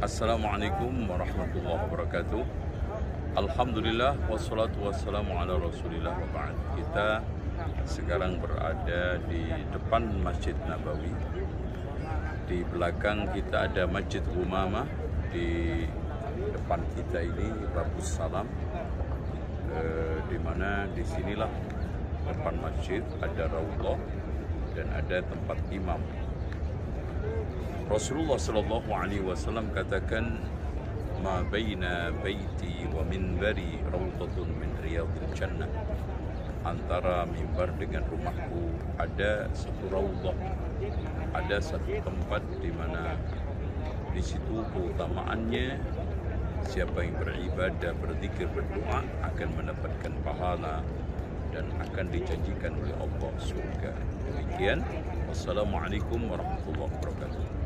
Assalamualaikum warahmatullahi wabarakatuh. Alhamdulillah wassalatu wassalamu ala Rasulillah. Kita sekarang berada di depan Masjid Nabawi. Di belakang kita ada Masjid Umamah. Di depan kita ini Babus Salam. Eh, di mana di sinilah depan masjid ada raudhah dan ada tempat imam. Rasulullah sallallahu alaihi wasallam katakan ma baina baiti wa minbari rawdatun min riyadil jannah. Antara mimbar dengan rumahku ada satu raudhah. Ada satu tempat di mana di situ keutamaannya siapa yang beribadah, berzikir, berdoa akan mendapatkan pahala dan akan dijanjikan oleh Allah surga. Demikian. Wassalamualaikum warahmatullahi wabarakatuh.